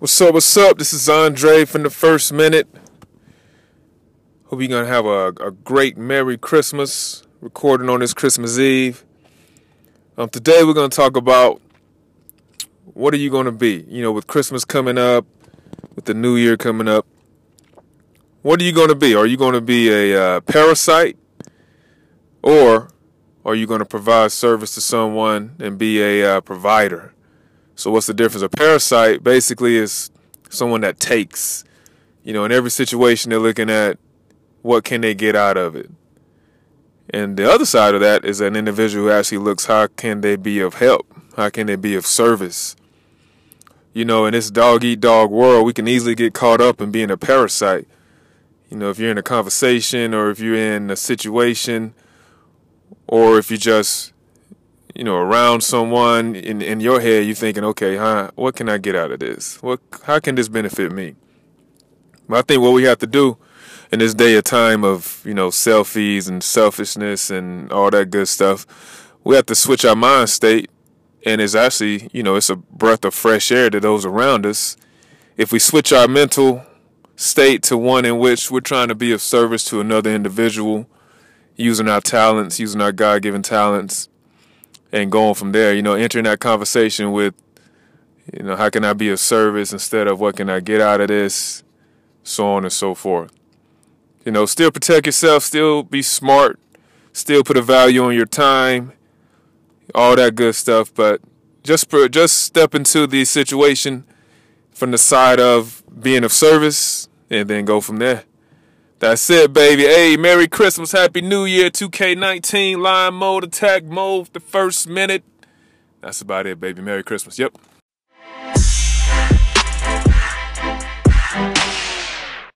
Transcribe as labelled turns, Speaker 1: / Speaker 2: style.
Speaker 1: What's up? What's up? This is Andre from the First Minute. Hope you're gonna have a, a great Merry Christmas. Recording on this Christmas Eve. Um, today we're gonna talk about what are you gonna be? You know, with Christmas coming up, with the New Year coming up. What are you gonna be? Are you gonna be a uh, parasite, or are you gonna provide service to someone and be a uh, provider? So what's the difference? A parasite basically is someone that takes. You know, in every situation they're looking at what can they get out of it. And the other side of that is an individual who actually looks how can they be of help? How can they be of service? You know, in this dog eat dog world, we can easily get caught up in being a parasite. You know, if you're in a conversation or if you're in a situation or if you just you know, around someone in in your head, you're thinking, okay, huh, what can I get out of this? What, how can this benefit me? But I think what we have to do in this day of time of you know selfies and selfishness and all that good stuff, we have to switch our mind state, and it's actually you know it's a breath of fresh air to those around us. If we switch our mental state to one in which we're trying to be of service to another individual, using our talents, using our God-given talents and going from there, you know, entering that conversation with, you know, how can I be of service instead of what can I get out of this, so on and so forth. You know, still protect yourself, still be smart, still put a value on your time, all that good stuff, but just just step into the situation from the side of being of service and then go from there. That's it, baby. Hey, Merry Christmas, Happy New Year, 2K19, line mode, attack mode, the first minute. That's about it, baby. Merry Christmas. Yep.